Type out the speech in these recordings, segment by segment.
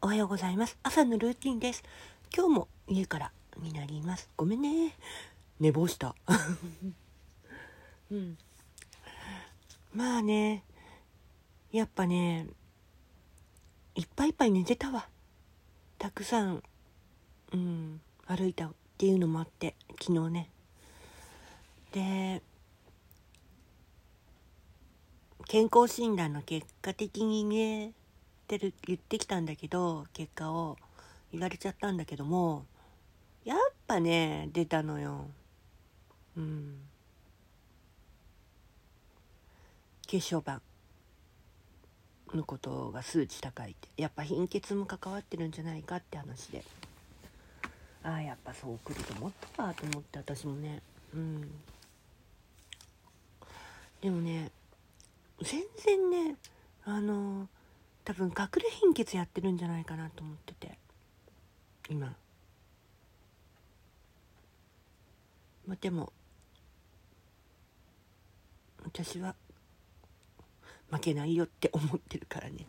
おはようございます。朝のルーティンです。今日も家からになります。ごめんね。寝坊した。うん。まあねやっぱねいっぱいいっぱい寝てたわ。たくさんうん歩いたっていうのもあって昨日ね。で健康診断の結果的にねってる言ってきたんだけど結果を。言われちゃったんだけどもやっぱね出たのよ。うん。血小板。のことが数値高いって。やっぱ貧血も関わってるんじゃないかって話で。ああやっぱそう来ると思ったわと思って私もね。うん。でもね全然ねあの多分隠れ貧血やってるんじゃないかなと思ってて。今。まあでも私は負けないよって思ってるからね。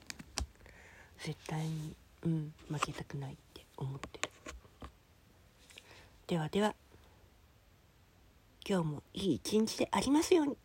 絶対にうん負けたくないって思ってる。ではでは今日もいい一日でありますように。